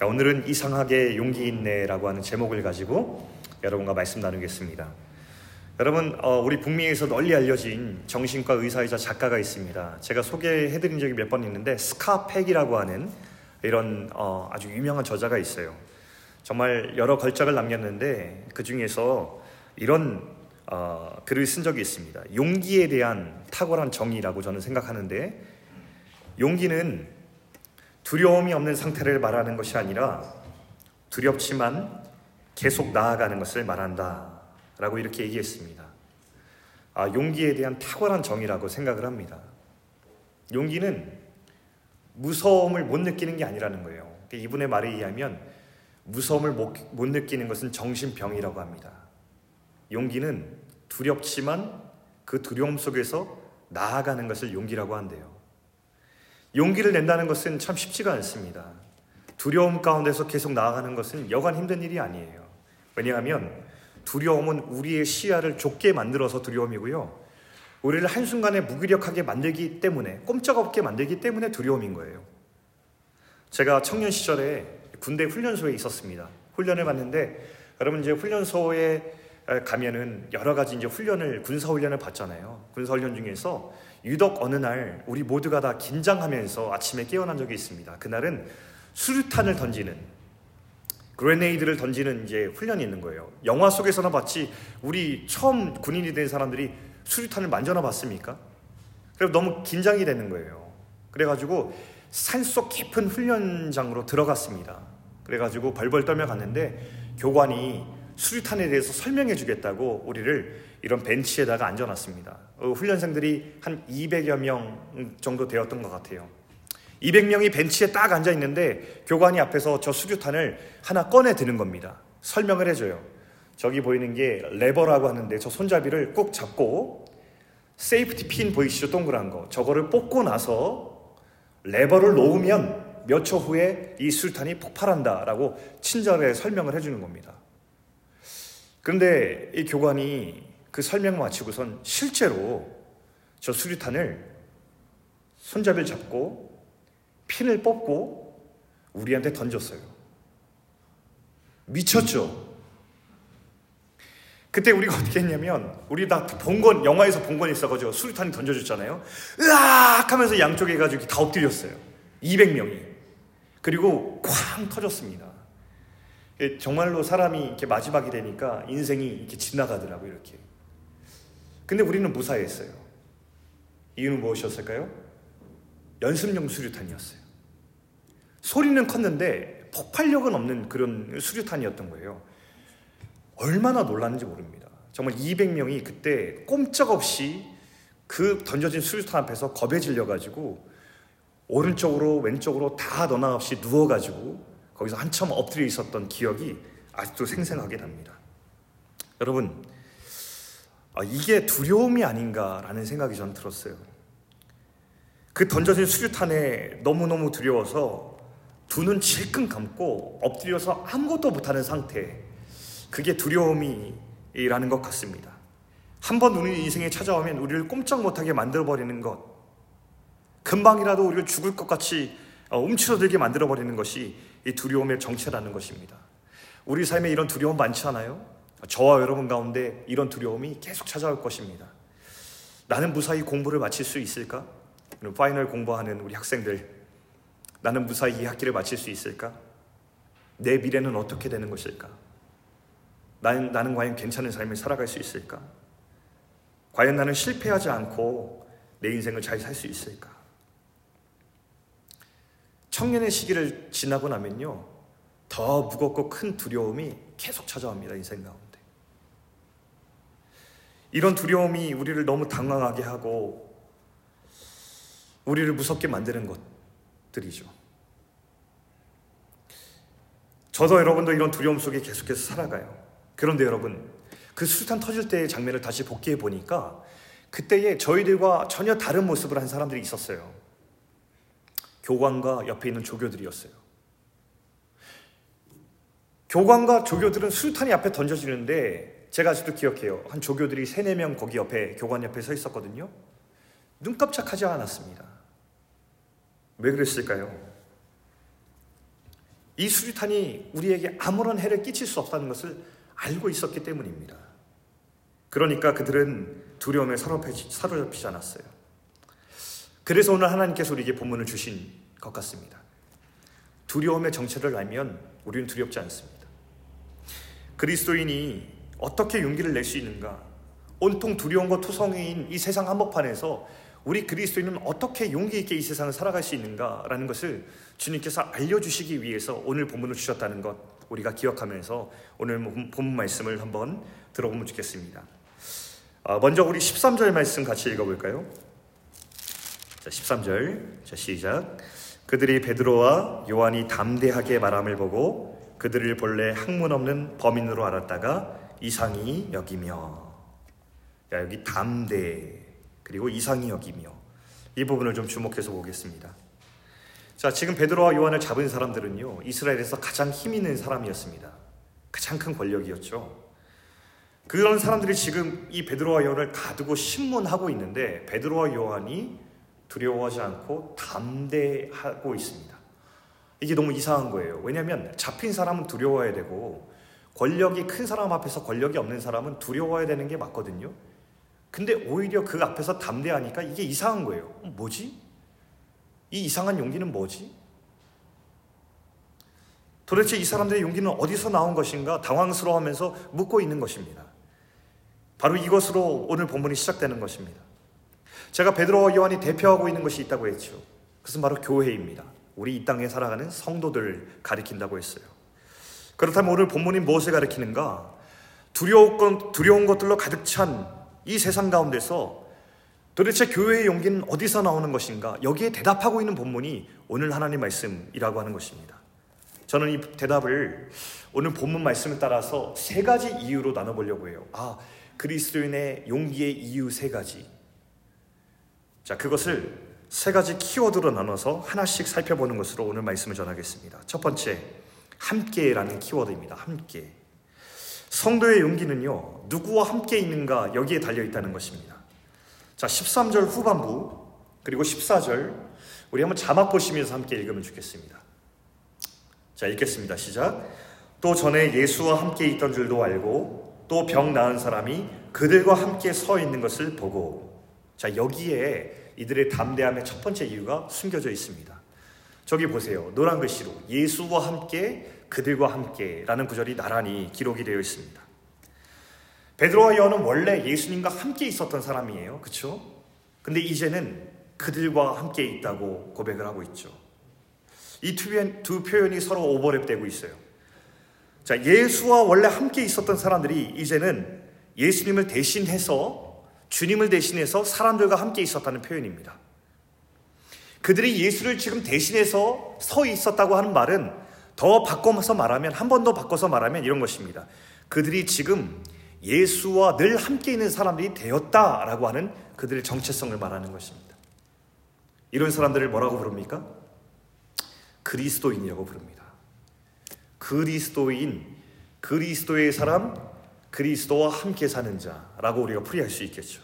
자, 오늘은 이상하게 용기 있네라고 하는 제목을 가지고 여러분과 말씀 나누겠습니다. 여러분, 어, 우리 북미에서 널리 알려진 정신과 의사이자 작가가 있습니다. 제가 소개해드린 적이 몇 번 있는데 스카팩이라고 하는 이런 어, 아주 유명한 저자가 있어요. 정말 여러 걸작을 남겼는데 그 중에서 이런 어, 글을 쓴 적이 있습니다. 용기에 대한 탁월한 정의라고 저는 생각하는데 용기는 두려움이 없는 상태를 말하는 것이 아니라 두렵지만 계속 나아가는 것을 말한다. 라고 이렇게 얘기했습니다. 아, 용기에 대한 탁월한 정의라고 생각을 합니다. 용기는 무서움을 못 느끼는 게 아니라는 거예요. 이분의 말에 의하면 무서움을 못, 못 느끼는 것은 정신병이라고 합니다. 용기는 두렵지만 그 두려움 속에서 나아가는 것을 용기라고 한대요. 용기를 낸다는 것은 참 쉽지가 않습니다. 두려움 가운데서 계속 나아가는 것은 여간 힘든 일이 아니에요. 왜냐하면 두려움은 우리의 시야를 좁게 만들어서 두려움이고요. 우리를 한순간에 무기력하게 만들기 때문에, 꼼짝없게 만들기 때문에 두려움인 거예요. 제가 청년 시절에 군대 훈련소에 있었습니다. 훈련을 받는데, 여러분 이제 훈련소에 가면은 여러 가지 이제 훈련을, 군사훈련을 받잖아요. 군사훈련 중에서 유독 어느 날 우리 모두가 다 긴장하면서 아침에 깨어난 적이 있습니다. 그날은 수류탄을 던지는 그레네이드를 던지는 이제 훈련이 있는 거예요. 영화 속에서나 봤지 우리 처음 군인이 된 사람들이 수류탄을 만져나 봤습니까? 그래서 너무 긴장이 되는 거예요. 그래가지고 산속 깊은 훈련장으로 들어갔습니다. 그래가지고 벌벌 떨며 갔는데 교관이 수류탄에 대해서 설명해 주겠다고 우리를 이런 벤치에다가 앉아놨습니다. 어, 훈련생들이 한 200여 명 정도 되었던 것 같아요. 200명이 벤치에 딱 앉아 있는데 교관이 앞에서 저 수류탄을 하나 꺼내 드는 겁니다. 설명을 해줘요. 저기 보이는 게 레버라고 하는데 저 손잡이를 꼭 잡고 safety pin 보이시죠? 동그란 거. 저거를 뽑고 나서 레버를 놓으면 몇 초 후에 이 수류탄이 폭발한다라고 친절하게 설명을 해주는 겁니다. 그런데 이 교관이 그 설명 마치고선 실제로 저 수류탄을 손잡이를 잡고 핀을 뽑고 우리한테 던졌어요. 미쳤죠? 그때 우리가 어떻게 했냐면 우리 다 본건 영화에서 본 건 있어가지고 수류탄이 던져줬잖아요. 으악 하면서 양쪽에 가지고 다 엎드렸어요. 200명이. 그리고 쾅 터졌습니다. 예, 정말로 사람이 이렇게 마지막이 되니까 인생이 이렇게 지나가더라고요, 이렇게. 근데 우리는 무사했어요. 이유는 무엇이었을까요? 연습용 수류탄이었어요. 소리는 컸는데 폭발력은 없는 그런 수류탄이었던 거예요. 얼마나 놀랐는지 모릅니다. 정말 200명이 그때 꼼짝없이 그 던져진 수류탄 앞에서 겁에 질려가지고 오른쪽으로 왼쪽으로 다 너나 없이 누워가지고 거기서 한참 엎드려 있었던 기억이 아직도 생생하게 납니다. 여러분, 아, 이게 두려움이 아닌가라는 생각이 저는 들었어요. 그 던져진 수류탄에 너무너무 두려워서 두 눈 질끈 감고 엎드려서 아무것도 못하는 상태. 그게 두려움이라는 것 같습니다. 한번 우리 인생에 찾아오면 우리를 꼼짝 못하게 만들어버리는 것. 금방이라도 우리를 죽을 것 같이 어, 움츠러들게 만들어버리는 것이 이 두려움의 정체라는 것입니다. 우리 삶에 이런 두려움 많지 않아요? 저와 여러분 가운데 이런 두려움이 계속 찾아올 것입니다. 나는 무사히 공부를 마칠 수 있을까? 파이널 공부하는 우리 학생들, 나는 무사히 이 학기를 마칠 수 있을까? 내 미래는 어떻게 되는 것일까? 나는, 나는 과연 괜찮은 삶을 살아갈 수 있을까? 과연 나는 실패하지 않고 내 인생을 잘 살 수 있을까? 청년의 시기를 지나고 나면요, 더 무겁고 큰 두려움이 계속 찾아옵니다, 인생 가운데. 이런 두려움이 우리를 너무 당황하게 하고 우리를 무섭게 만드는 것들이죠. 저도 여러분도 이런 두려움 속에 계속해서 살아가요. 그런데 여러분, 그 수탄 터질 때의 장면을 다시 복귀해 보니까 그때에 저희들과 전혀 다른 모습을 한 사람들이 있었어요. 교관과 옆에 있는 조교들이었어요. 교관과 조교들은 수류탄이 앞에 던져지는데 제가 아직도 기억해요. 한 조교들이 세네 명 거기 옆에 교관 옆에 서 있었거든요. 눈 깜짝하지 않았습니다. 왜 그랬을까요? 이 수류탄이 우리에게 아무런 해를 끼칠 수 없다는 것을 알고 있었기 때문입니다. 그러니까 그들은 두려움에 사로잡히지 않았어요. 그래서 오늘 하나님께서 우리에게 본문을 주신 것 같습니다. 두려움의 정체를 알면 우리는 두렵지 않습니다. 그리스도인이 어떻게 용기를 낼 수 있는가? 온통 두려움과 투성이인 이 세상 한복판에서 우리 그리스도인은 어떻게 용기 있게 이 세상을 살아갈 수 있는가라는 것을 주님께서 알려주시기 위해서 오늘 본문을 주셨다는 것 우리가 기억하면서 오늘 본문 말씀을 한번 들어보면 좋겠습니다. 아, 먼저 우리 13절 말씀 같이 읽어볼까요? 자, 13절. 자, 시작. 그들이 베드로와 요한이 담대하게 말함을 보고 그들을 본래 학문 없는 범인으로 알았다가 이상히 여기며 야, 여기 담대 그리고 이상히 여기며 이 부분을 좀 주목해서 보겠습니다. 자, 지금 베드로와 요한을 잡은 사람들은요, 이스라엘에서 가장 힘 있는 사람이었습니다. 가장 큰 권력이었죠. 그런 사람들이 지금 이 베드로와 요한을 가두고 신문하고 있는데 베드로와 요한이 두려워하지 않고 담대하고 있습니다. 이게 너무 이상한 거예요. 왜냐하면 잡힌 사람은 두려워해야 되고 권력이 큰 사람 앞에서 권력이 없는 사람은 두려워해야 되는 게 맞거든요. 근데 오히려 그 앞에서 담대하니까 이게 이상한 거예요. 뭐지? 이 이상한 용기는 뭐지? 도대체 이 사람들의 용기는 어디서 나온 것인가 당황스러워하면서 묻고 있는 것입니다. 바로 이것으로 오늘 본문이 시작되는 것입니다. 제가 베드로와 요한이 대표하고 있는 것이 있다고 했죠. 그것은 바로 교회입니다. 우리 이 땅에 살아가는 성도들을 가리킨다고 했어요. 그렇다면 오늘 본문이 무엇을 가리키는가? 두려운, 것, 두려운 것들로 가득 찬 이 세상 가운데서 도대체 교회의 용기는 어디서 나오는 것인가? 여기에 대답하고 있는 본문이 오늘 하나님 말씀이라고 하는 것입니다. 저는 이 대답을 오늘 본문 말씀에 따라서 세 가지 이유로 나눠보려고 해요. 아, 그리스도인의 용기의 이유 세 가지. 자, 그것을 세 가지 키워드로 나눠서 하나씩 살펴보는 것으로 오늘 말씀을 전하겠습니다. 첫 번째, 함께라는 키워드입니다. 함께. 성도의 용기는요, 누구와 함께 있는가 여기에 달려 있다는 것입니다. 자, 13절 후반부, 그리고 14절, 우리 한번 자막 보시면서 함께 읽으면 좋겠습니다. 자, 읽겠습니다. 시작. 또 전에 예수와 함께 있던 줄도 알고, 또 병 나은 사람이 그들과 함께 서 있는 것을 보고, 자, 여기에 이들의 담대함의 첫 번째 이유가 숨겨져 있습니다. 저기 보세요. 노란 글씨로 예수와 함께 그들과 함께라는 구절이 나란히 기록이 되어 있습니다. 베드로와 요한은 원래 예수님과 함께 있었던 사람이에요. 그렇죠? 근데 이제는 그들과 함께 있다고 고백을 하고 있죠. 이 두 표현이 서로 오버랩되고 있어요. 자, 예수와 원래 함께 있었던 사람들이 이제는 예수님을 대신해서 주님을 대신해서 사람들과 함께 있었다는 표현입니다. 그들이 예수를 지금 대신해서 서 있었다고 하는 말은 더 바꿔서 말하면, 한 번 더 바꿔서 말하면 이런 것입니다. 그들이 지금 예수와 늘 함께 있는 사람들이 되었다라고 하는 그들의 정체성을 말하는 것입니다. 이런 사람들을 뭐라고 부릅니까? 그리스도인이라고 부릅니다. 그리스도인, 그리스도의 사람, 그리스도와 함께 사는 자라고 우리가 풀이할 수 있겠죠.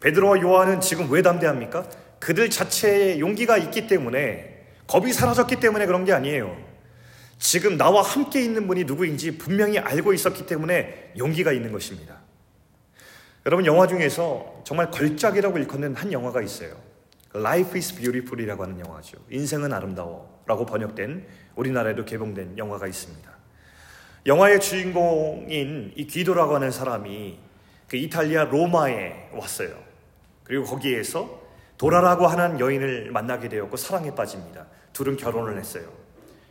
베드로와 요한은 지금 왜 담대합니까? 그들 자체에 용기가 있기 때문에 겁이 사라졌기 때문에 그런 게 아니에요. 지금 나와 함께 있는 분이 누구인지 분명히 알고 있었기 때문에 용기가 있는 것입니다. 여러분 영화 중에서 정말 걸작이라고 일컫는 한 영화가 있어요. Life is Beautiful이라고 하는 영화죠. 인생은 아름다워라고 번역된 우리나라에도 개봉된 영화가 있습니다. 영화의 주인공인 이 귀도라고 하는 사람이 그 이탈리아 로마에 왔어요. 그리고 거기에서 도라라고 하는 여인을 만나게 되었고 사랑에 빠집니다. 둘은 결혼을 했어요.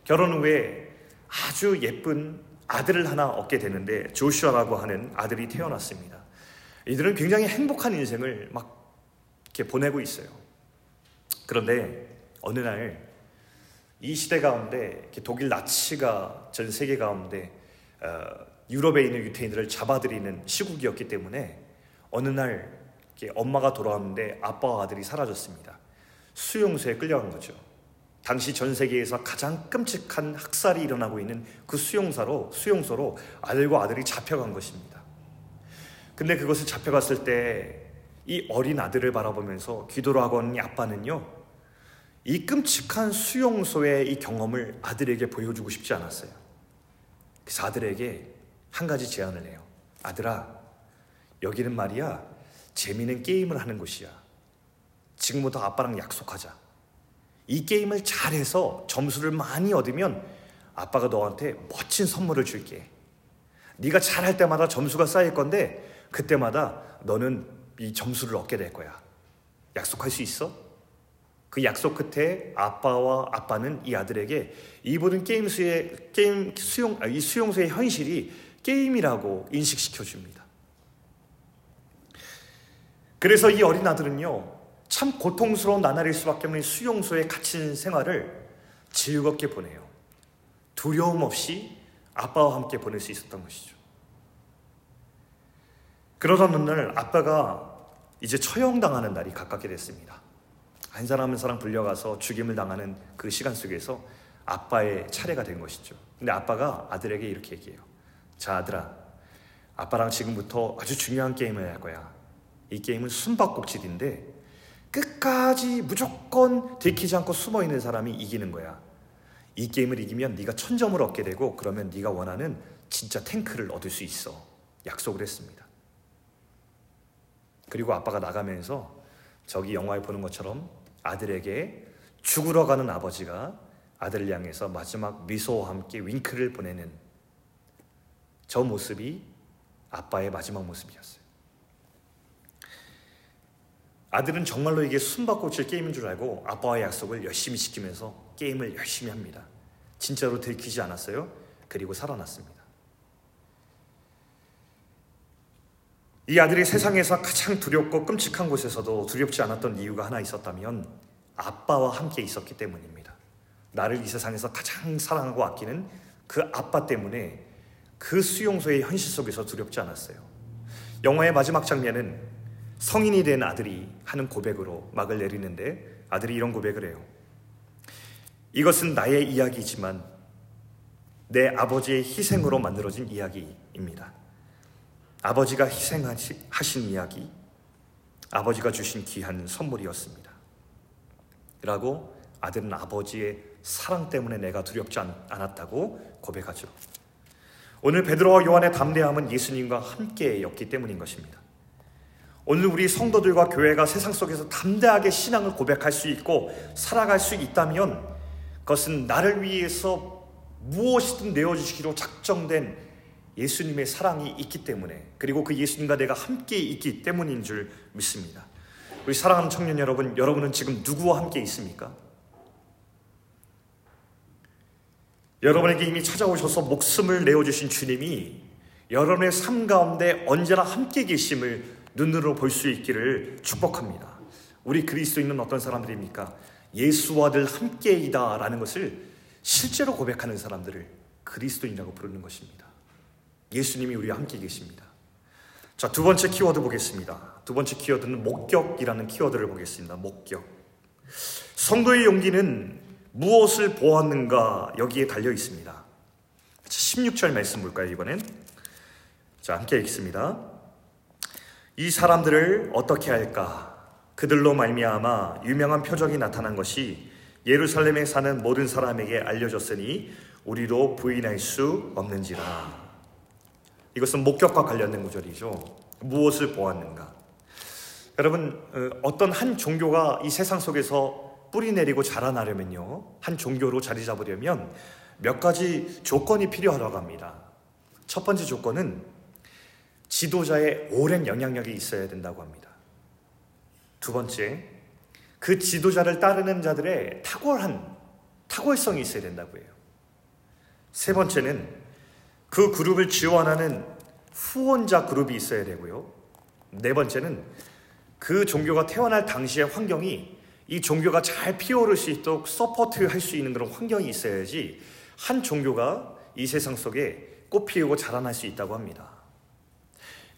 결혼 후에 아주 예쁜 아들을 하나 얻게 되는데 조슈아라고 하는 아들이 태어났습니다. 이들은 굉장히 행복한 인생을 막 이렇게 보내고 있어요. 그런데 어느 날 이 시대 가운데 독일 나치가 전 세계 가운데 어, 유럽에 있는 유태인들을 잡아들이는 시국이었기 때문에 어느 날 엄마가 돌아왔는데 아빠와 아들이 사라졌습니다. 수용소에 끌려간 거죠. 당시 전 세계에서 가장 끔찍한 학살이 일어나고 있는 그 수용소로 수용소로 아들과 아들이 잡혀간 것입니다. 근데 그것을 잡혀갔을 때 이 어린 아들을 바라보면서 기도를 하고 있는 아빠는요, 이 끔찍한 수용소의 이 경험을 아들에게 보여주고 싶지 않았어요. 그래서 아들에게 한 가지 제안을 해요. 아들아, 여기는 말이야, 재미있는 게임을 하는 곳이야. 지금부터 아빠랑 약속하자. 이 게임을 잘해서 점수를 많이 얻으면 아빠가 너한테 멋진 선물을 줄게. 네가 잘할 때마다 점수가 쌓일 건데 그때마다 너는 이 점수를 얻게 될 거야. 약속할 수 있어? 그 약속 끝에 아빠와 아빠는 이 아들에게 이 모든 게임 수의 게임 수용 아, 이 수용소의 현실이 게임이라고 인식시켜 줍니다. 그래서 이 어린 아들은요 참 고통스러운 나날일 수밖에 없는 수용소에 갇힌 생활을 즐겁게 보내요. 두려움 없이 아빠와 함께 보낼 수 있었던 것이죠. 그러던 어느 날 아빠가 이제 처형당하는 날이 가깝게 됐습니다. 한 사람 한 사람 불려가서 죽임을 당하는 그 시간 속에서 아빠의 차례가 된 것이죠. 근데 아빠가 아들에게 이렇게 얘기해요. 자, 아들아. 아빠랑 지금부터 아주 중요한 게임을 할 거야. 이 게임은 숨바꼭질인데 끝까지 무조건 들키지 않고 숨어 있는 사람이 이기는 거야. 이 게임을 이기면 네가 천점을 얻게 되고 그러면 네가 원하는 진짜 탱크를 얻을 수 있어. 약속을 했습니다. 그리고 아빠가 나가면서 저기 영화에 보는 것처럼 아들에게 죽으러 가는 아버지가 아들을 향해서 마지막 미소와 함께 윙크를 보내는 저 모습이 아빠의 마지막 모습이었어요. 아들은 정말로 이게 숨바꼭질 게임인 줄 알고 아빠와의 약속을 열심히 지키면서 게임을 열심히 합니다. 진짜로 들키지 않았어요. 그리고 살아났습니다. 이 아들이 세상에서 가장 두렵고 끔찍한 곳에서도 두렵지 않았던 이유가 하나 있었다면 아빠와 함께 있었기 때문입니다. 나를 이 세상에서 가장 사랑하고 아끼는 그 아빠 때문에 그 수용소의 현실 속에서 두렵지 않았어요. 영화의 마지막 장면은 성인이 된 아들이 하는 고백으로 막을 내리는데 아들이 이런 고백을 해요. 이것은 나의 이야기지만 내 아버지의 희생으로 만들어진 이야기입니다. 아버지가 희생하신 이야기, 아버지가 주신 귀한 선물이었습니다. 라고 아들은 아버지의 사랑 때문에 내가 두렵지 않았다고 고백하죠. 오늘 베드로와 요한의 담대함은 예수님과 함께였기 때문인 것입니다. 오늘 우리 성도들과 교회가 세상 속에서 담대하게 신앙을 고백할 수 있고 살아갈 수 있다면 그것은 나를 위해서 무엇이든 내어주시기로 작정된 예수님의 사랑이 있기 때문에 그리고 그 예수님과 내가 함께 있기 때문인 줄 믿습니다. 우리 사랑하는 청년 여러분, 여러분은 지금 누구와 함께 있습니까? 여러분에게 이미 찾아오셔서 목숨을 내어주신 주님이 여러분의 삶 가운데 언제나 함께 계심을 눈으로 볼 수 있기를 축복합니다. 우리 그리스도인은 어떤 사람들입니까? 예수와 늘 함께이다라는 것을 실제로 고백하는 사람들을 그리스도인이라고 부르는 것입니다. 예수님이 우리와 함께 계십니다. 자, 두 번째 키워드 보겠습니다. 두 번째 키워드는 목격이라는 키워드를 보겠습니다. 목격. 성도의 용기는 무엇을 보았는가 여기에 달려 있습니다. 16절 말씀 볼까요, 이번엔? 자, 함께 읽습니다. 이 사람들을 어떻게 할까? 그들로 말미암아 유명한 표적이 나타난 것이 예루살렘에 사는 모든 사람에게 알려졌으니 우리도 부인할 수 없는지라. 이것은 목격과 관련된 구절이죠. 무엇을 보았는가? 여러분, 어, 어떤 한 종교가 이 세상 속에서 뿌리 내리고 자라나려면요. 한 종교로 자리 잡으려면 몇 가지 조건이 필요하다고 합니다. 첫 번째 조건은 지도자의 오랜 영향력이 있어야 된다고 합니다. 두 번째, 그 지도자를 따르는 자들의 탁월한 탁월성이 있어야 된다고 해요. 세 번째는 그 그룹을 지원하는 후원자 그룹이 있어야 되고요. 네 번째는 그 종교가 태어날 당시의 환경이 이 종교가 잘 피어오를 수 있도록 support 할 수 있는 그런 환경이 있어야지 한 종교가 이 세상 속에 꽃 피우고 자라날 수 있다고 합니다.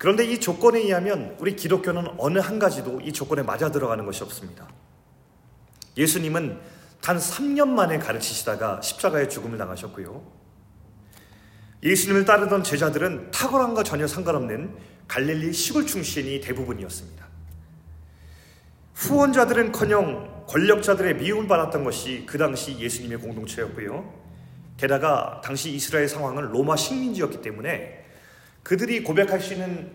그런데 이 조건에 의하면 우리 기독교는 어느 한 가지도 이 조건에 맞아 들어가는 것이 없습니다. 예수님은 단 3년 만에 가르치시다가 십자가의 죽음을 당하셨고요. 예수님을 따르던 제자들은 탁월함과 전혀 상관없는 갈릴리 시골 출신이 대부분이었습니다. 후원자들은커녕 권력자들의 미움을 받았던 것이 그 당시 예수님의 공동체였고요. 게다가 당시 이스라엘 상황은 로마 식민지였기 때문에 그들이 고백할 수 있는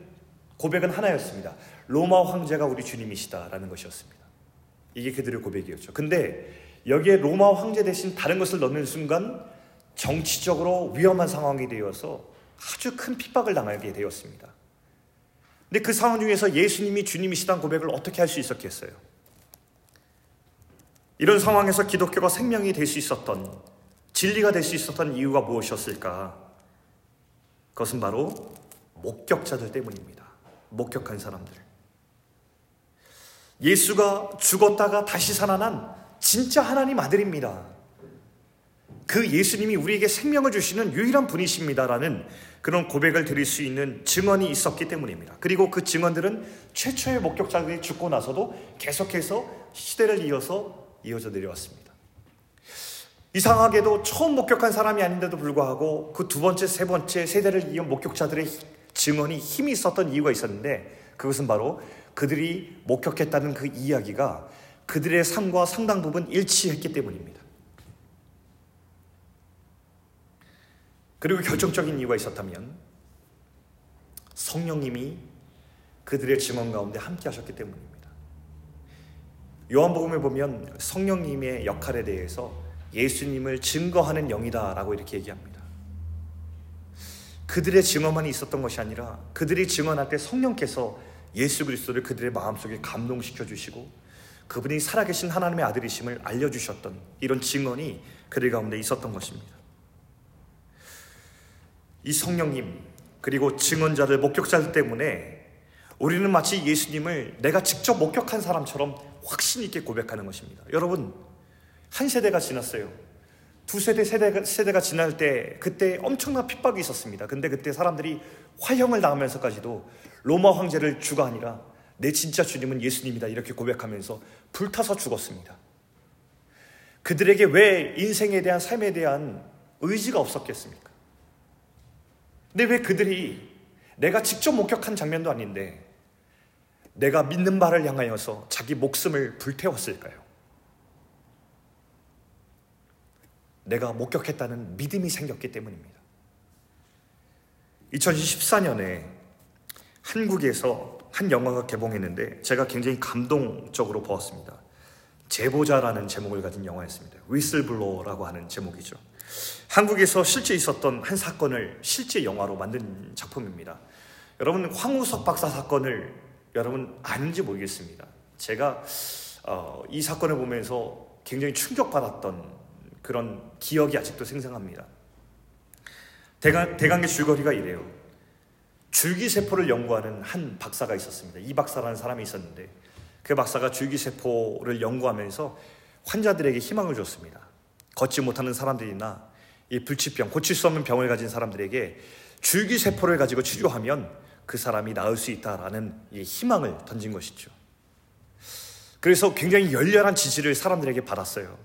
고백은 하나였습니다. 로마 황제가 우리 주님이시다라는 것이었습니다. 이게 그들의 고백이었죠. 근데 여기에 로마 황제 대신 다른 것을 넣는 순간 정치적으로 위험한 상황이 되어서 아주 큰 핍박을 당하게 되었습니다. 근데 그 상황 중에서 예수님이 주님이시다는 고백을 어떻게 할 수 있었겠어요? 이런 상황에서 기독교가 생명이 될 수 있었던, 진리가 될 수 있었던 이유가 무엇이었을까? 그것은 바로 목격자들 때문입니다. 목격한 사람들. 예수가 죽었다가 다시 살아난 진짜 하나님 아들입니다. 그 예수님이 우리에게 생명을 주시는 유일한 분이십니다라는 그런 고백을 드릴 수 있는 증언이 있었기 때문입니다. 그리고 그 증언들은 최초의 목격자들이 죽고 나서도 계속해서 시대를 이어서 이어져 내려왔습니다. 이상하게도 처음 목격한 사람이 아닌데도 불구하고 그 두 번째, 세 번째 세대를 이은 목격자들의 증언이 힘이 있었던 이유가 있었는데 그것은 바로 그들이 목격했다는 그 이야기가 그들의 삶과 상당 부분 일치했기 때문입니다. 그리고 결정적인 이유가 있었다면 성령님이 그들의 증언 가운데 함께 하셨기 때문입니다. 요한복음에 보면 성령님의 역할에 대해서 예수님을 증거하는 영이다 라고 이렇게 얘기합니다. 그들의 증언만이 있었던 것이 아니라 그들이 증언할 때 성령께서 예수 그리스도를 그들의 마음속에 감동시켜 주시고 그분이 살아계신 하나님의 아들이심을 알려주셨던 이런 증언이 그들 가운데 있었던 것입니다. 이 성령님 그리고 증언자들 목격자들 때문에 우리는 마치 예수님을 내가 직접 목격한 사람처럼 확신 있게 고백하는 것입니다. 여러분 한 세대가 지났어요. 두 세대, 세대가, 세대가 지날 때 그때 엄청난 핍박이 있었습니다. 근데 그때 사람들이 화형을 당하면서까지도 로마 황제를 주가 아니라 내 진짜 주님은 예수님이다 이렇게 고백하면서 불타서 죽었습니다. 그들에게 왜 인생에 대한 삶에 대한 의지가 없었겠습니까? 근데 왜 그들이 내가 직접 목격한 장면도 아닌데 내가 믿는 바를 향하여서 자기 목숨을 불태웠을까요? 내가 목격했다는 믿음이 생겼기 때문입니다. 2014년에 한국에서 한 영화가 개봉했는데 제가 굉장히 감동적으로 보았습니다. 제보자라는 제목을 가진 영화였습니다. 위슬블로라고 하는 제목이죠. 한국에서 실제 있었던 한 사건을 실제 영화로 만든 작품입니다. 여러분 황우석 박사 사건을 여러분 아는지 모르겠습니다. 제가 어, 이 사건을 보면서 굉장히 충격받았던 그런 기억이 아직도 생생합니다. 대강, 대강의 줄거리가 이래요. 줄기세포를 연구하는 한 박사가 있었습니다. 이 박사라는 사람이 있었는데 그 박사가 줄기세포를 연구하면서 환자들에게 희망을 줬습니다. 걷지 못하는 사람들이나 이 불치병, 고칠 수 없는 병을 가진 사람들에게 줄기세포를 가지고 치료하면 그 사람이 나을 수 있다라는 희망을 던진 것이죠. 그래서 굉장히 열렬한 지지를 사람들에게 받았어요.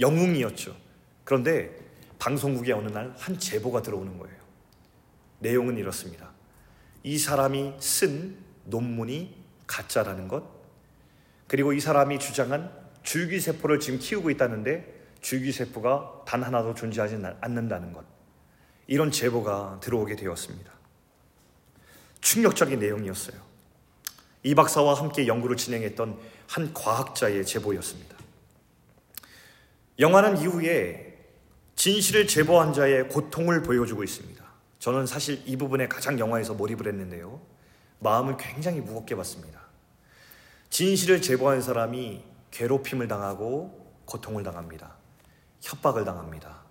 영웅이었죠. 그런데 방송국에 어느 날 한 제보가 들어오는 거예요. 내용은 이렇습니다. 이 사람이 쓴 논문이 가짜라는 것, 그리고 이 사람이 주장한 줄기세포를 지금 키우고 있다는데 줄기세포가 단 하나도 존재하지 않는다는 것. 이런 제보가 들어오게 되었습니다. 충격적인 내용이었어요. 이 박사와 함께 연구를 진행했던 한 과학자의 제보였습니다. 영화는 이후에 진실을 제보한 자의 고통을 보여주고 있습니다. 저는 사실 이 부분에 가장 영화에서 몰입을 했는데요. 마음을 굉장히 무겁게 받습니다. 진실을 제보한 사람이 괴롭힘을 당하고 고통을 당합니다. 협박을 당합니다.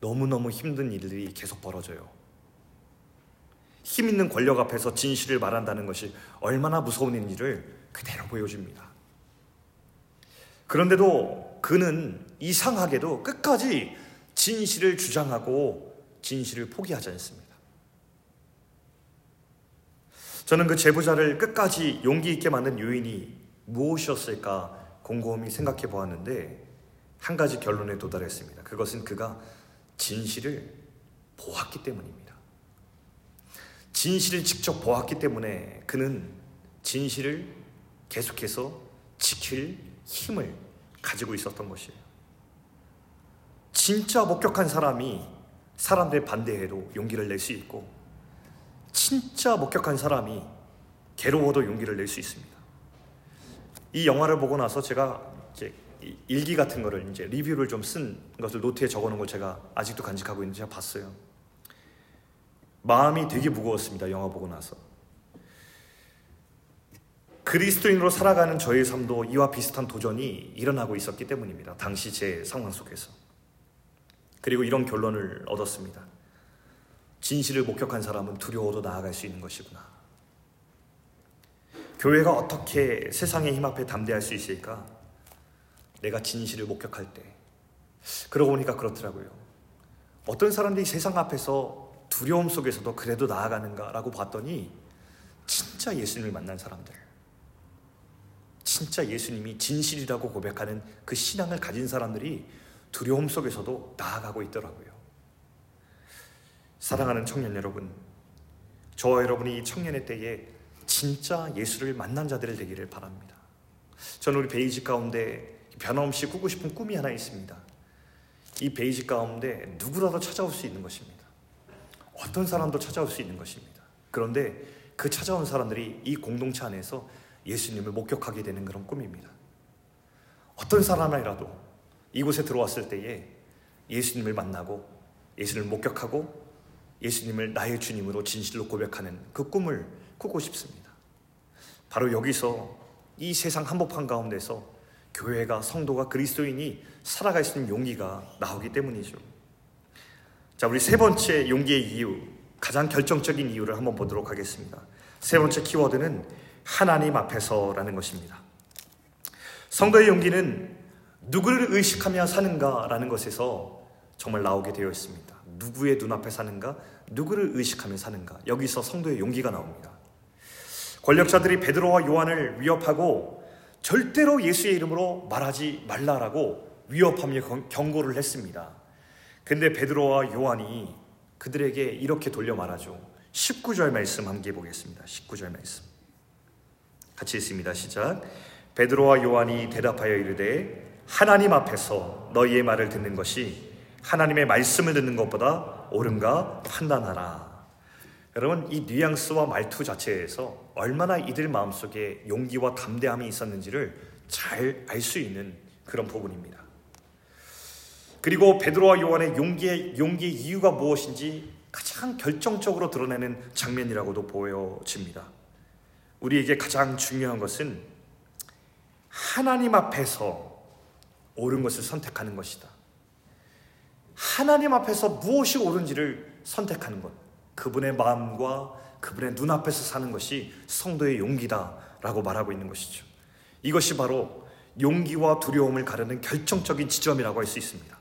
너무너무 힘든 일들이 계속 벌어져요. 힘 있는 권력 앞에서 진실을 말한다는 것이 얼마나 무서운 일인지를 그대로 보여줍니다. 그런데도 그는 이상하게도 끝까지 진실을 주장하고 진실을 포기하지 않습니다. 저는 그 제보자를 끝까지 용기 있게 만든 요인이 무엇이었을까 곰곰이 생각해 보았는데 한 가지 결론에 도달했습니다. 그것은 그가 진실을 보았기 때문입니다. 진실을 직접 보았기 때문에 그는 진실을 계속해서 지킬 힘을 가지고 있었던 것이에요. 진짜 목격한 사람이 사람들의 반대에도 용기를 낼 수 있고, 진짜 목격한 사람이 괴로워도 용기를 낼 수 있습니다. 이 영화를 보고 나서 제가 이제 일기 같은 거를 이제 리뷰를 좀 쓴 것을 노트에 적어 놓은 걸 제가 아직도 간직하고 있는지 제가 봤어요. 마음이 되게 무거웠습니다. 영화 보고 나서. 그리스도인으로 살아가는 저의 삶도 이와 비슷한 도전이 일어나고 있었기 때문입니다. 당시 제 상황 속에서. 그리고 이런 결론을 얻었습니다. 진실을 목격한 사람은 두려워도 나아갈 수 있는 것이구나. 교회가 어떻게 세상의 힘 앞에 담대할 수 있을까? 내가 진실을 목격할 때. 그러고 보니까 그렇더라고요. 어떤 사람들이 세상 앞에서 두려움 속에서도 그래도 나아가는가라고 봤더니 진짜 예수님을 만난 사람들. 진짜 예수님이 진실이라고 고백하는 그 신앙을 가진 사람들이 두려움 속에서도 나아가고 있더라고요. 사랑하는 청년 여러분, 저와 여러분이 이 청년의 때에 진짜 예수를 만난 자들 되기를 바랍니다. 저는 우리 베이직 가운데 변함없이 꾸고 싶은 꿈이 하나 있습니다. 이 베이직 가운데 누구라도 찾아올 수 있는 것입니다. 어떤 사람도 찾아올 수 있는 것입니다. 그런데 그 찾아온 사람들이 이 공동체 안에서 예수님을 목격하게 되는 그런 꿈입니다. 어떤 사람이라도 이곳에 들어왔을 때에 예수님을 만나고 예수님을 목격하고 예수님을 나의 주님으로 진실로 고백하는 그 꿈을 꾸고 싶습니다. 바로 여기서 이 세상 한복판 가운데서 교회가 성도가 그리스도인이 살아갈 수 있는 용기가 나오기 때문이죠. 자, 우리 세 번째 용기의 이유, 가장 결정적인 이유를 한번 보도록 하겠습니다. 세 번째 키워드는 하나님 앞에서라는 것입니다. 성도의 용기는 누구를 의식하며 사는가라는 것에서 정말 나오게 되어 있습니다. 누구의 눈앞에 사는가, 누구를 의식하며 사는가. 여기서 성도의 용기가 나옵니다. 권력자들이 베드로와 요한을 위협하고 절대로 예수의 이름으로 말하지 말라라고 위협하며 경고를 했습니다. 근데 베드로와 요한이 그들에게 이렇게 돌려 말하죠. 19절 말씀 함께 보겠습니다. 19절 말씀. 같이 있습니다. 시작. 베드로와 요한이 대답하여 이르되 하나님 앞에서 너희의 말을 듣는 것이 하나님의 말씀을 듣는 것보다 옳은가 판단하라. 여러분 이 뉘앙스와 말투 자체에서 얼마나 이들 마음속에 용기와 담대함이 있었는지를 잘 알 수 있는 그런 부분입니다. 그리고 베드로와 요한의 용기의 용기의 이유가 무엇인지 가장 결정적으로 드러내는 장면이라고도 보여집니다. 우리에게 가장 중요한 것은 하나님 앞에서 옳은 것을 선택하는 것이다. 하나님 앞에서 무엇이 옳은지를 선택하는 것. 그분의 마음과 그분의 눈앞에서 사는 것이 성도의 용기다라고 말하고 있는 것이죠. 이것이 바로 용기와 두려움을 가르는 결정적인 지점이라고 할 수 있습니다.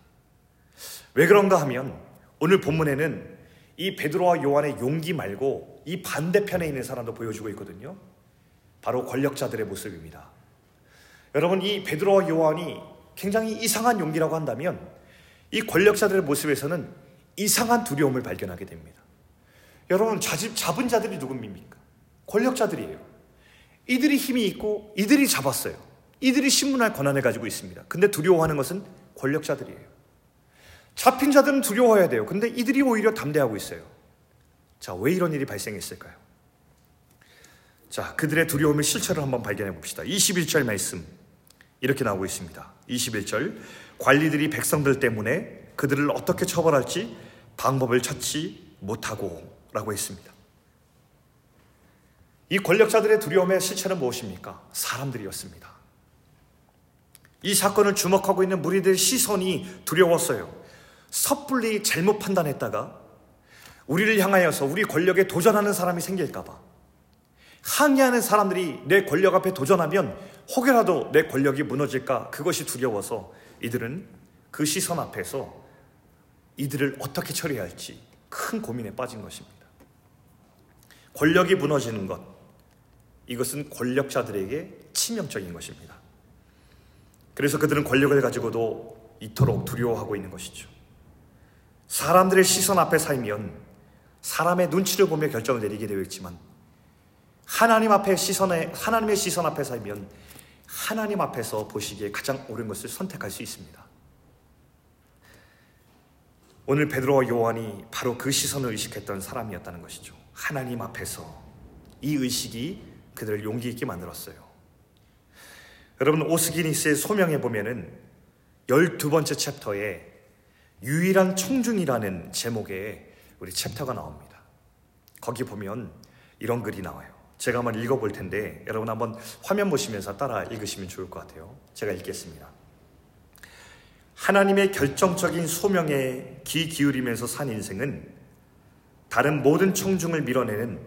왜 그런가 하면 오늘 본문에는 이 베드로와 요한의 용기 말고 이 반대편에 있는 사람도 보여주고 있거든요. 바로 권력자들의 모습입니다. 여러분, 이 베드로와 요한이 굉장히 이상한 용기라고 한다면 이 권력자들의 모습에서는 이상한 두려움을 발견하게 됩니다. 여러분, 자집, 잡은 자들이 누굽니까? 권력자들이에요. 이들이 힘이 있고 이들이 잡았어요. 이들이 신문할 권한을 가지고 있습니다. 근데 두려워하는 것은 권력자들이에요. 잡힌 자들은 두려워해야 돼요. 근데 이들이 오히려 담대하고 있어요. 자, 왜 이런 일이 발생했을까요? 자, 그들의 두려움의 실체를 한번 발견해 봅시다. 21절 말씀. 이렇게 나오고 있습니다. 21절. 관리들이 백성들 때문에 그들을 어떻게 처벌할지 방법을 찾지 못하고 라고 했습니다. 이 권력자들의 두려움의 실체는 무엇입니까? 사람들이었습니다. 이 사건을 주목하고 있는 무리들의 시선이 두려웠어요. 섣불리 잘못 판단했다가 우리를 향하여서 우리 권력에 도전하는 사람이 생길까봐. 항의하는 사람들이 내 권력 앞에 도전하면 혹여라도 내 권력이 무너질까 그것이 두려워서 이들은 그 시선 앞에서 이들을 어떻게 처리해야 할지 큰 고민에 빠진 것입니다. 권력이 무너지는 것, 이것은 권력자들에게 치명적인 것입니다. 그래서 그들은 권력을 가지고도 이토록 두려워하고 있는 것이죠. 사람들의 시선 앞에 살면 사람의 눈치를 보며 결정을 내리게 되어 있지만 하나님 앞에 시선에 하나님의 시선 앞에 살면 하나님 앞에서 보시기에 가장 옳은 것을 선택할 수 있습니다. 오늘 베드로와 요한이 바로 그 시선을 의식했던 사람이었다는 것이죠. 하나님 앞에서 이 의식이 그들을 용기 있게 만들었어요. 여러분 오스기니스의 소명에 보면은 12번째 챕터에 유일한 청중이라는 제목의 우리 챕터가 나옵니다. 거기 보면 이런 글이 나와요. 제가 한번 읽어볼 텐데 여러분 한번 화면 보시면서 따라 읽으시면 좋을 것 같아요. 제가 읽겠습니다. 하나님의 결정적인 소명에 귀 기울이면서 산 인생은 다른 모든 청중을 밀어내는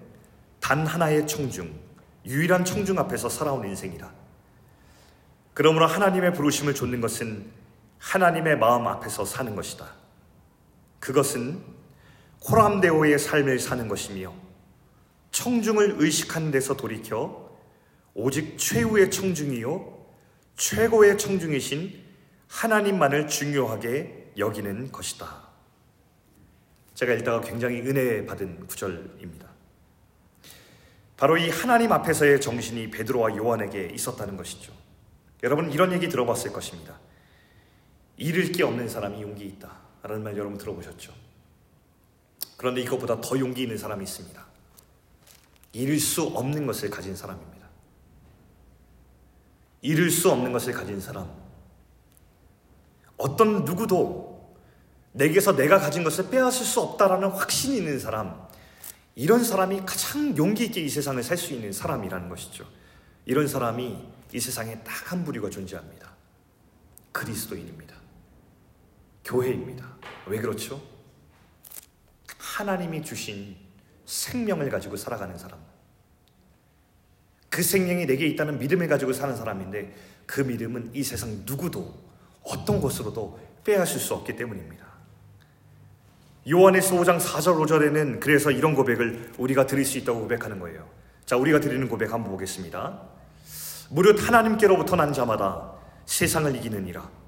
단 하나의 청중, 유일한 청중 앞에서 살아온 인생이다. 그러므로 하나님의 부르심을 좇는 것은 하나님의 마음 앞에서 사는 것이다. 그것은 코람데오의 삶을 사는 것이며 청중을 의식하는 데서 돌이켜 오직 최후의 청중이요 최고의 청중이신 하나님만을 중요하게 여기는 것이다. 제가 읽다가 굉장히 은혜 받은 구절입니다. 바로 이 하나님 앞에서의 정신이 베드로와 요한에게 있었다는 것이죠. 여러분 이런 얘기 들어봤을 것입니다. 잃을 게 없는 사람이 용기 있다. 라는 말 여러분 들어보셨죠? 그런데 이것보다 더 용기 있는 사람이 있습니다. 잃을 수 없는 것을 가진 사람입니다. 잃을 수 없는 것을 가진 사람. 어떤 누구도 내게서 내가 가진 것을 빼앗을 수 없다라는 확신이 있는 사람. 이런 사람이 가장 용기 있게 이 세상을 살 수 있는 사람이라는 것이죠. 이런 사람이 이 세상에 딱 한 부류가 존재합니다. 그리스도인입니다. 교회입니다. 왜 그렇죠? 하나님이 주신 생명을 가지고 살아가는 사람. 그 생명이 내게 있다는 믿음을 가지고 사는 사람인데 그 믿음은 이 세상 누구도 어떤 것으로도 빼앗을 수 없기 때문입니다. 요한의서 5장 4절 5절에는 그래서 이런 고백을 우리가 드릴 수 있다고 고백하는 거예요. 자, 우리가 드리는 고백 한번 보겠습니다. 무릇 하나님께로부터 난 자마다 세상을 이기느니라.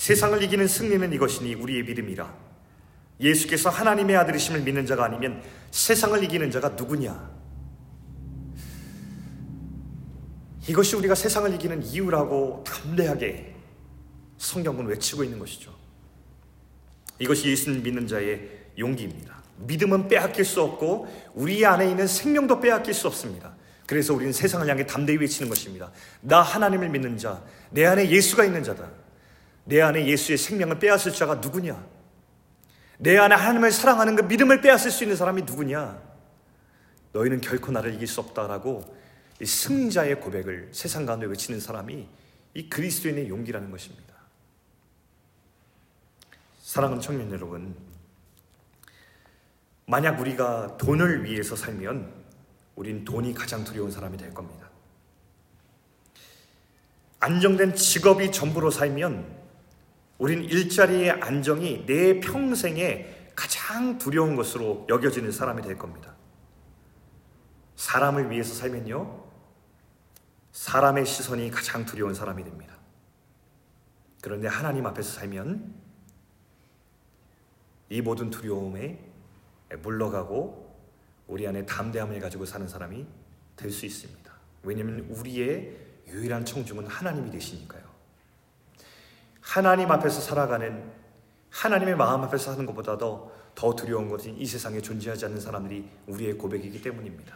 세상을 이기는 승리는 이것이니 우리의 믿음이라. 예수께서 하나님의 아들이심을 믿는 자가 아니면 세상을 이기는 자가 누구냐? 이것이 우리가 세상을 이기는 이유라고 담대하게 성경은 외치고 있는 것이죠. 이것이 예수를 믿는 자의 용기입니다. 믿음은 빼앗길 수 없고 우리 안에 있는 생명도 빼앗길 수 없습니다. 그래서 우리는 세상을 향해 담대히 외치는 것입니다. 나 하나님을 믿는 자, 내 안에 예수가 있는 자다. 내 안에 예수의 생명을 빼앗을 자가 누구냐? 내 안에 하나님을 사랑하는 그 믿음을 빼앗을 수 있는 사람이 누구냐? 너희는 결코 나를 이길 수 없다라고 승자의 고백을 세상 가운데 외치는 사람이 이 그리스도인의 용기라는 것입니다. 사랑하는 청년 여러분, 만약 우리가 돈을 위해서 살면 우린 돈이 가장 두려운 사람이 될 겁니다. 안정된 직업이 전부로 살면 우린 일자리의 안정이 내 평생에 가장 두려운 것으로 여겨지는 사람이 될 겁니다. 사람을 위해서 살면요, 사람의 시선이 가장 두려운 사람이 됩니다. 그런데 하나님 앞에서 살면 이 모든 두려움에 물러가고 우리 안에 담대함을 가지고 사는 사람이 될 수 있습니다. 왜냐하면 우리의 유일한 청중은 하나님이 되시니까요. 하나님 앞에서 살아가는 하나님의 마음 앞에서 사는 것보다도 더 두려운 것은 이 세상에 존재하지 않는 사람들이 우리의 고백이기 때문입니다.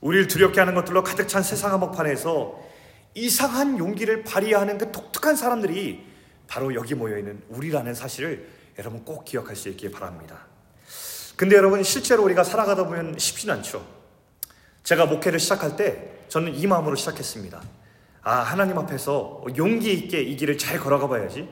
우리를 두렵게 하는 것들로 가득 찬 세상 한복판에서 이상한 용기를 발휘하는 그 독특한 사람들이 바로 여기 모여 있는 우리라는 사실을 여러분 꼭 기억할 수 있길 바랍니다. 근데 여러분 실제로 우리가 살아가다 보면 쉽진 않죠. 제가 목회를 시작할 때 저는 이 마음으로 시작했습니다. 아, 하나님 앞에서 용기 있게 이 길을 잘 걸어가 봐야지.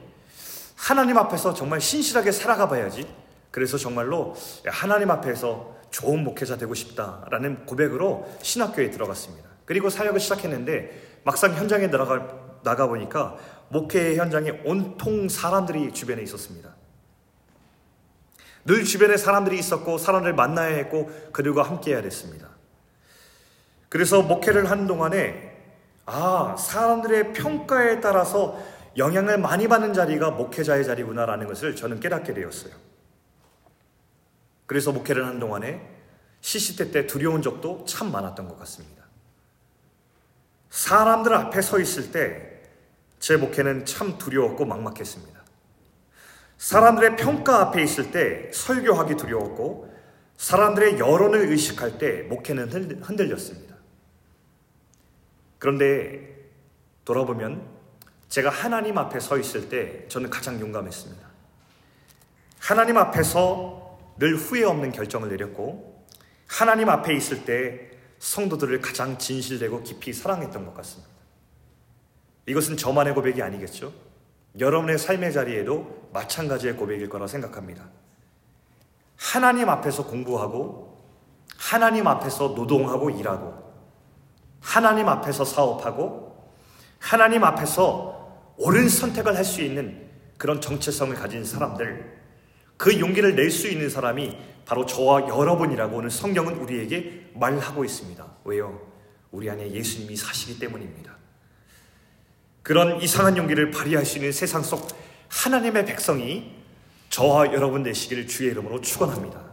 하나님 앞에서 정말 신실하게 살아가 봐야지. 그래서 정말로 하나님 앞에서 좋은 목회자 되고 싶다라는 고백으로 신학교에 들어갔습니다. 그리고 사역을 시작했는데 막상 현장에 나가, 나가 보니까 목회 현장에 온통 사람들이 주변에 있었습니다. 늘 주변에 사람들이 있었고 사람을 만나야 했고 그들과 함께 해야 됐습니다. 그래서 목회를 한 동안에 아, 사람들의 평가에 따라서 영향을 많이 받는 자리가 목회자의 자리구나라는 것을 저는 깨닫게 되었어요. 그래서 목회를 한 동안에 시시때 때 두려운 적도 참 많았던 것 같습니다. 사람들 앞에 서 있을 때 제 목회는 참 두려웠고 막막했습니다. 사람들의 평가 앞에 있을 때 설교하기 두려웠고 사람들의 여론을 의식할 때 목회는 흔들렸습니다. 그런데 돌아보면 제가 하나님 앞에 서 있을 때 저는 가장 용감했습니다. 하나님 앞에서 늘 후회 없는 결정을 내렸고 하나님 앞에 있을 때 성도들을 가장 진실되고 깊이 사랑했던 것 같습니다. 이것은 저만의 고백이 아니겠죠? 여러분의 삶의 자리에도 마찬가지의 고백일 거라 생각합니다. 하나님 앞에서 공부하고, 하나님 앞에서 노동하고 일하고, 하나님 앞에서 사업하고, 하나님 앞에서 옳은 선택을 할 수 있는 그런 정체성을 가진 사람들, 그 용기를 낼 수 있는 사람이 바로 저와 여러분이라고 오늘 성경은 우리에게 말하고 있습니다. 왜요? 우리 안에 예수님이 사시기 때문입니다. 그런 이상한 용기를 발휘할 수 있는 세상 속 하나님의 백성이 저와 여러분 되시기를 주의 이름으로 축원합니다.